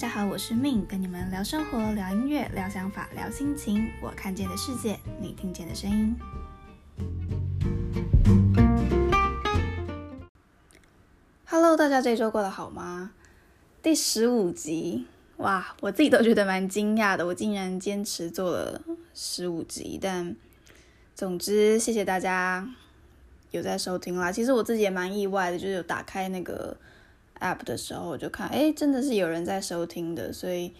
大家好，我是 Min，跟你们聊生活、聊音乐、聊想法、聊心情。我看见的世界，你听见的声音。Hello，大家这周过得好吗？第十五集，哇，我自己都觉得蛮惊讶的，我竟然坚持做了十五集。但总之，谢谢大家有在收听啦。其实我自己也蛮意外的，就是有打开那个。App 的时候我就看，哎，真的是有人在收听的，所以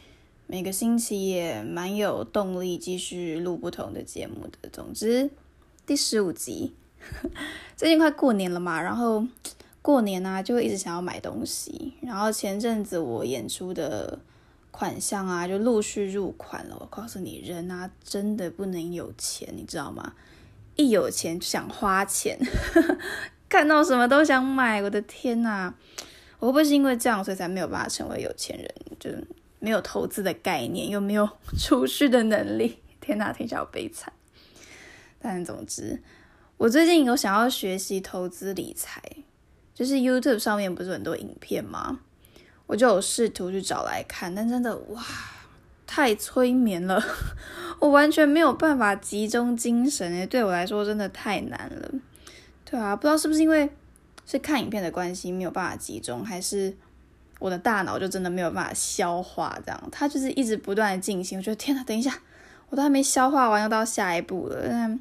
每个星期也蛮有动力继续录不同的节目的。总之，第十五集，最近快过年了嘛，然后过年呢就会一直想要买东西，然后前阵子我演出的款项啊就陆续入款了。我告诉你，人啊真的不能有钱，你知道吗？一有钱就想花钱，看到什么都想买，我的天呐！我会不会是因为这样，所以才没有办法成为有钱人？就没有投资的概念，又没有储蓄的能力。天哪，听起来好悲惨。但总之，我最近有想要学习投资理财，就是 YouTube 上面不是很多影片吗？我就有试图去找来看，但真的哇，太催眠了，我完全没有办法集中精神诶，对我来说真的太难了。对啊，不知道是不是因为。是看影片的关系没有办法集中，还是我的大脑就真的没有办法消化？这样，它就是一直不断的进行。我觉得天哪，等一下，我都还没消化完，又到下一步了。嗯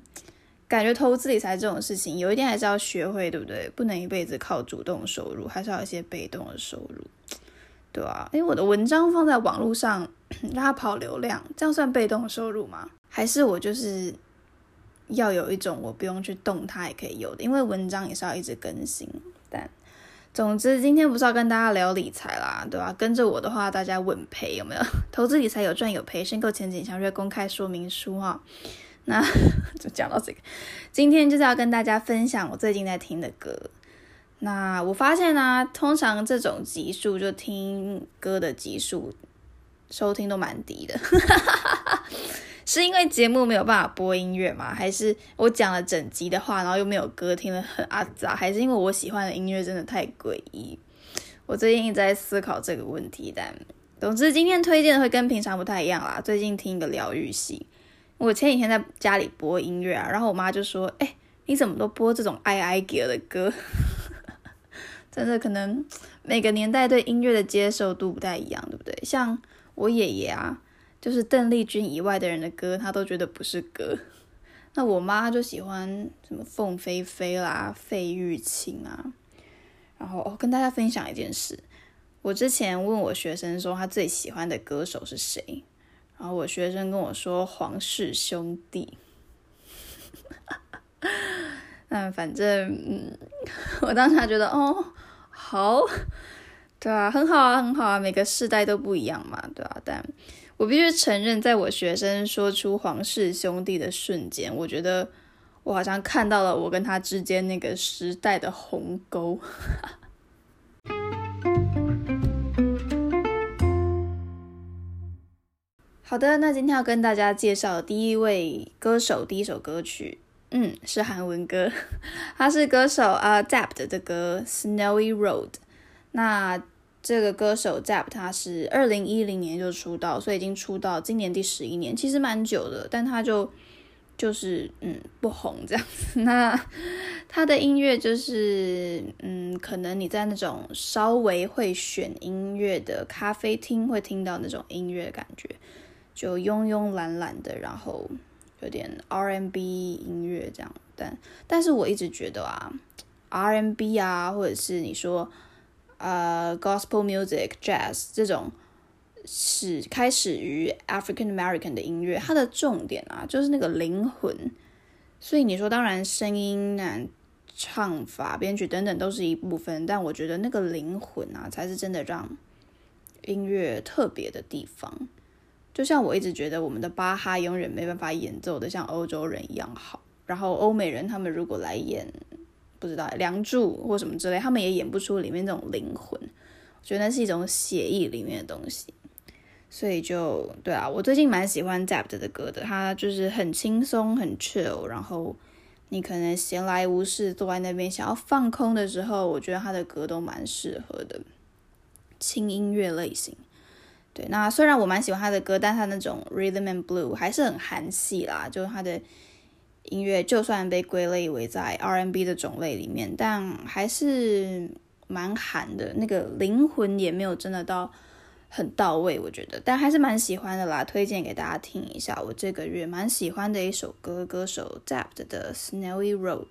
感觉投资理财这种事情，有一天还是要学会，对不对？不能一辈子靠主动收入，还是要一些被动的收入，对吧？因为我的文章放在网络上，让它跑流量，这样算被动收入吗？还是我就是？要有一种我不用去动它也可以有的，因为文章也是要一直更新。但总之今天不是要跟大家聊理财啦，对吧？跟着我的话，大家稳赔有没有？投资理财有赚有赔，申购前景详阅公开说明书哈。那就讲到这个，今天就是要跟大家分享我最近在听的歌。那我发现呢，通常这种集数就听歌的集数收听都蛮低的。是因为节目没有办法播音乐吗？还是我讲了整集的话，然后又没有歌，听得很阿杂？还是因为我喜欢的音乐真的太诡异？我最近一直在思考这个问题。但总之，今天推荐的会跟平常不太一样啦。最近听一个疗愈系，我前几天在家里播音乐啊，然后我妈就说：“哎，你怎么都播这种哀哀给的歌？” 真的，可能每个年代对音乐的接受度不太一样，对不对？像我爷爷啊。就是邓丽君以外的人的歌，他都觉得不是歌。那我妈就喜欢什么凤飞飞啦、费玉清啊。然后哦，跟大家分享一件事，我之前问我学生说他最喜欢的歌手是谁，然后我学生跟我说黄氏兄弟。那反正嗯，我当时觉得哦，好，对啊，很好啊，很好啊，每个世代都不一样嘛，对吧？但我必须承认，在我学生说出黄氏兄弟的瞬间，我觉得我好像看到了我跟他之间那个时代的鸿沟。好的，那今天要跟大家介绍第一位歌手，第一首歌曲，嗯，是韩文歌，他是歌手啊 z a p 的歌《Snowy Road》。那这个歌手 z a p 他是二零一零年就出道，所以已经出道今年第十一年，其实蛮久的。但他就就是嗯不红这样子。那 他的音乐就是嗯，可能你在那种稍微会选音乐的咖啡厅会听到那种音乐感觉，就慵慵懒懒的，然后有点 R&B 音乐这样。但但是我一直觉得啊，R&B 啊，或者是你说。呃，gospel music、jazz 这种始开始于 African American 的音乐，它的重点啊就是那个灵魂。所以你说，当然声音啊、唱法、编曲等等都是一部分，但我觉得那个灵魂啊，才是真的让音乐特别的地方。就像我一直觉得，我们的巴哈永远没办法演奏的像欧洲人一样好，然后欧美人他们如果来演。不知道《梁祝》或什么之类，他们也演不出里面那种灵魂。我觉得那是一种写意里面的东西，所以就对啊，我最近蛮喜欢 Zap 的歌的，他就是很轻松、很 chill，然后你可能闲来无事坐在那边想要放空的时候，我觉得他的歌都蛮适合的，轻音乐类型。对，那虽然我蛮喜欢他的歌，但他那种 rhythm and blue 还是很韩系啦，就是他的音乐就算被归类为在 R&B 的种类里面，但还是蛮韩的，那个灵魂也没有真的到很到位，我觉得，但还是蛮喜欢的啦，推荐给大家听一下。我这个月蛮喜欢的一首歌，歌手 Zapt 的 Snowy Road，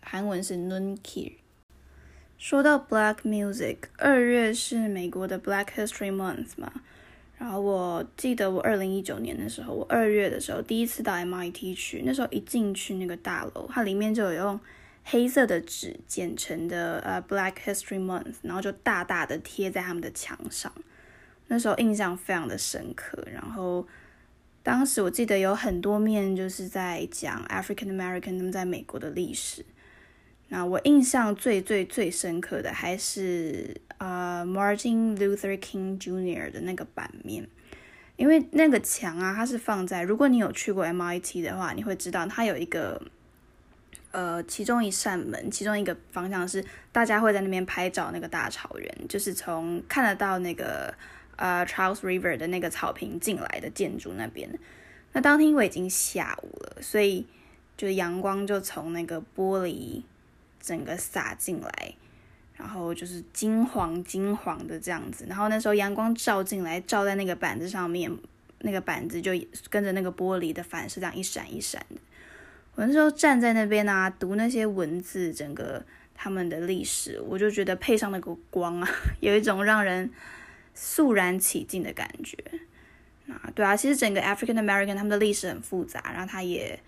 韩文是 Nunkir。说到 Black Music，二月是美国的 Black History Month 嘛。然后我记得我二零一九年的时候，我二月的时候第一次到 MIT 去，那时候一进去那个大楼，它里面就有用黑色的纸剪成的呃 Black History Month，然后就大大的贴在他们的墙上。那时候印象非常的深刻。然后当时我记得有很多面就是在讲 African American 他们在美国的历史。那我印象最最最深刻的还是呃 Martin Luther King Jr. 的那个版面，因为那个墙啊，它是放在如果你有去过 MIT 的话，你会知道它有一个呃其中一扇门，其中一个方向是大家会在那边拍照，那个大草原就是从看得到那个呃 Charles River 的那个草坪进来的建筑那边。那当天因为已经下午了，所以就阳光就从那个玻璃。整个洒进来，然后就是金黄金黄的这样子，然后那时候阳光照进来，照在那个板子上面，那个板子就跟着那个玻璃的反射这样一闪一闪的。我那时候站在那边啊，读那些文字，整个他们的历史，我就觉得配上那个光啊，有一种让人肃然起敬的感觉。啊，对啊，其实整个 African American 他们的历史很复杂，然后他也。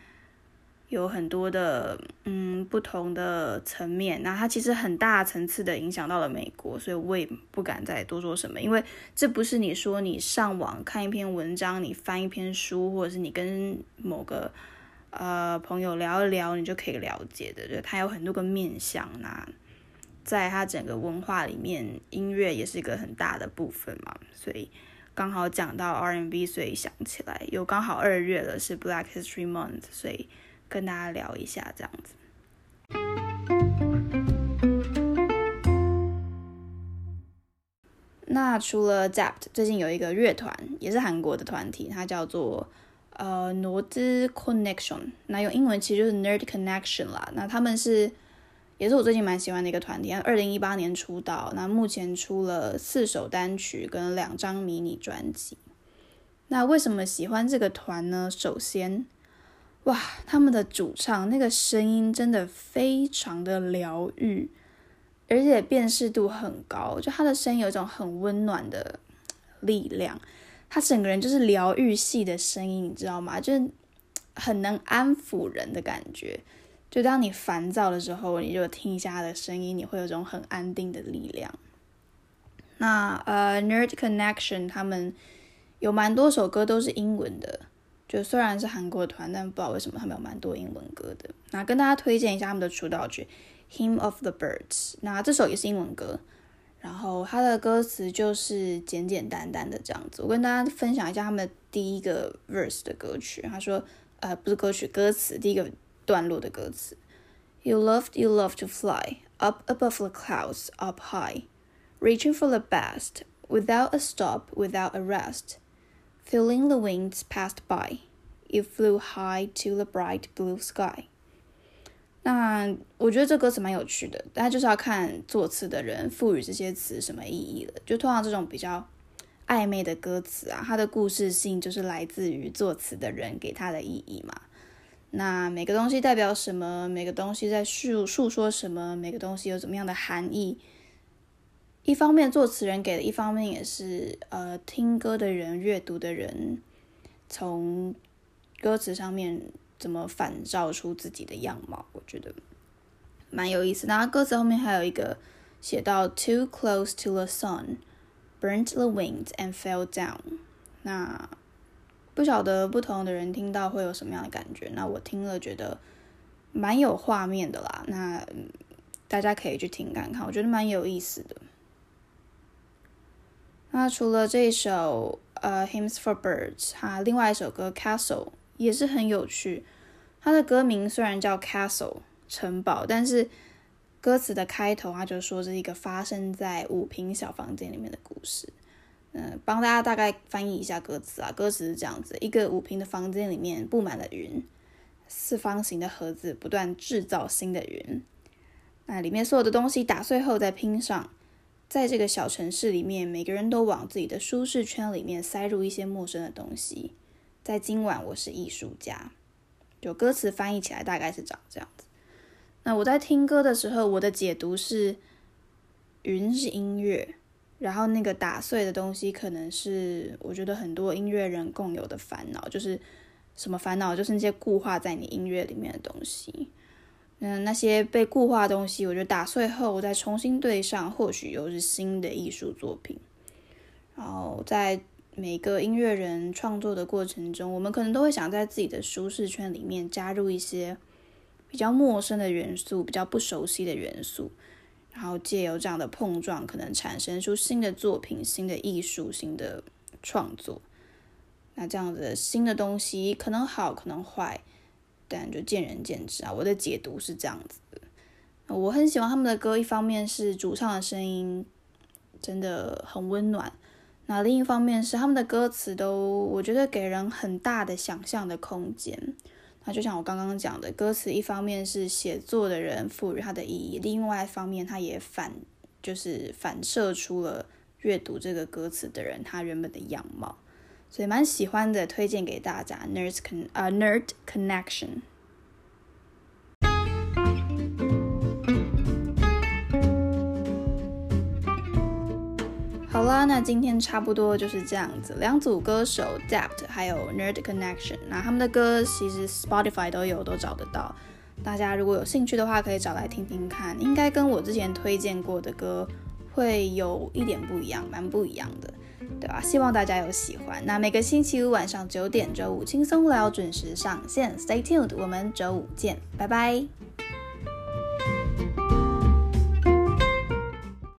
有很多的嗯不同的层面，那它其实很大层次的影响到了美国，所以我也不敢再多说什么，因为这不是你说你上网看一篇文章，你翻一篇书，或者是你跟某个呃朋友聊一聊，你就可以了解的。就它有很多个面向，那在它整个文化里面，音乐也是一个很大的部分嘛，所以刚好讲到 R&B，所以想起来，又刚好二月了，是 Black History Month，所以。跟大家聊一下这样子。那除了 zapp 最近有一个乐团，也是韩国的团体，它叫做呃 Nerd Connection。那用英文其实就是 Nerd Connection 啦。那他们是也是我最近蛮喜欢的一个团体，二零一八年出道，那目前出了四首单曲跟两张迷你专辑。那为什么喜欢这个团呢？首先哇，他们的主唱那个声音真的非常的疗愈，而且辨识度很高，就他的声音有一种很温暖的力量，他整个人就是疗愈系的声音，你知道吗？就是很能安抚人的感觉。就当你烦躁的时候，你就听一下他的声音，你会有种很安定的力量。那呃，Nerd Connection 他们有蛮多首歌都是英文的。就虽然是韩国团，但不知道为什么他们有蛮多英文歌的。那跟大家推荐一下他们的出道曲《Hymn of the Birds》。那这首也是英文歌，然后它的歌词就是简简单单的这样子。我跟大家分享一下他们第一个 verse 的歌曲。他说，呃，不是歌曲，歌词第一个段落的歌词：You loved, you loved to fly up above the clouds, up high, reaching for the best, without a stop, without a rest. Feeling the winds passed by, you flew high to the bright blue sky. 那我觉得这歌词蛮有趣的，但就是要看作词的人赋予这些词什么意义了。就通常这种比较暧昧的歌词啊，它的故事性就是来自于作词的人给它的意义嘛。那每个东西代表什么？每个东西在述述说什么？每个东西有怎么样的含义？一方面作词人给的，一方面也是呃听歌的人、阅读的人从歌词上面怎么反照出自己的样貌，我觉得蛮有意思。那歌词后面还有一个写到 “Too close to the sun, burnt the wings and fell down”。那不晓得不同的人听到会有什么样的感觉？那我听了觉得蛮有画面的啦。那大家可以去听看看，我觉得蛮有意思的。那除了这首呃《Hymns for Birds》，它另外一首歌《Castle》也是很有趣。它的歌名虽然叫 Castle 城堡，但是歌词的开头它就说这是一个发生在五平小房间里面的故事。嗯，帮大家大概翻译一下歌词啊。歌词是这样子：一个五平的房间里面布满了云，四方形的盒子不断制造新的云。那里面所有的东西打碎后再拼上。在这个小城市里面，每个人都往自己的舒适圈里面塞入一些陌生的东西。在今晚，我是艺术家。就歌词翻译起来大概是长这样子。那我在听歌的时候，我的解读是：云是音乐，然后那个打碎的东西可能是我觉得很多音乐人共有的烦恼，就是什么烦恼？就是那些固化在你音乐里面的东西。嗯，那些被固化的东西，我觉得打碎后再重新对上，或许又是新的艺术作品。然后在每个音乐人创作的过程中，我们可能都会想在自己的舒适圈里面加入一些比较陌生的元素，比较不熟悉的元素，然后借由这样的碰撞，可能产生出新的作品、新的艺术、新的创作。那这样子新的东西可能好，可能坏。但就见仁见智啊，我的解读是这样子的。我很喜欢他们的歌，一方面是主唱的声音真的很温暖，那另一方面是他们的歌词都我觉得给人很大的想象的空间。那就像我刚刚讲的，歌词一方面是写作的人赋予它的意义，另外一方面它也反就是反射出了阅读这个歌词的人他原本的样貌。所以蛮喜欢的，推荐给大家。Nerd Con 啊，Nerd Connection。好啦，那今天差不多就是这样子。两组歌手 Dept 还有 Nerd Connection，那他们的歌其实 Spotify 都有，都找得到。大家如果有兴趣的话，可以找来听听看。应该跟我之前推荐过的歌会有一点不一样，蛮不一样的。希望大家有喜欢。那每个星期五晚上九点，周五轻松聊准时上线。Stay tuned，我们周五见，拜拜。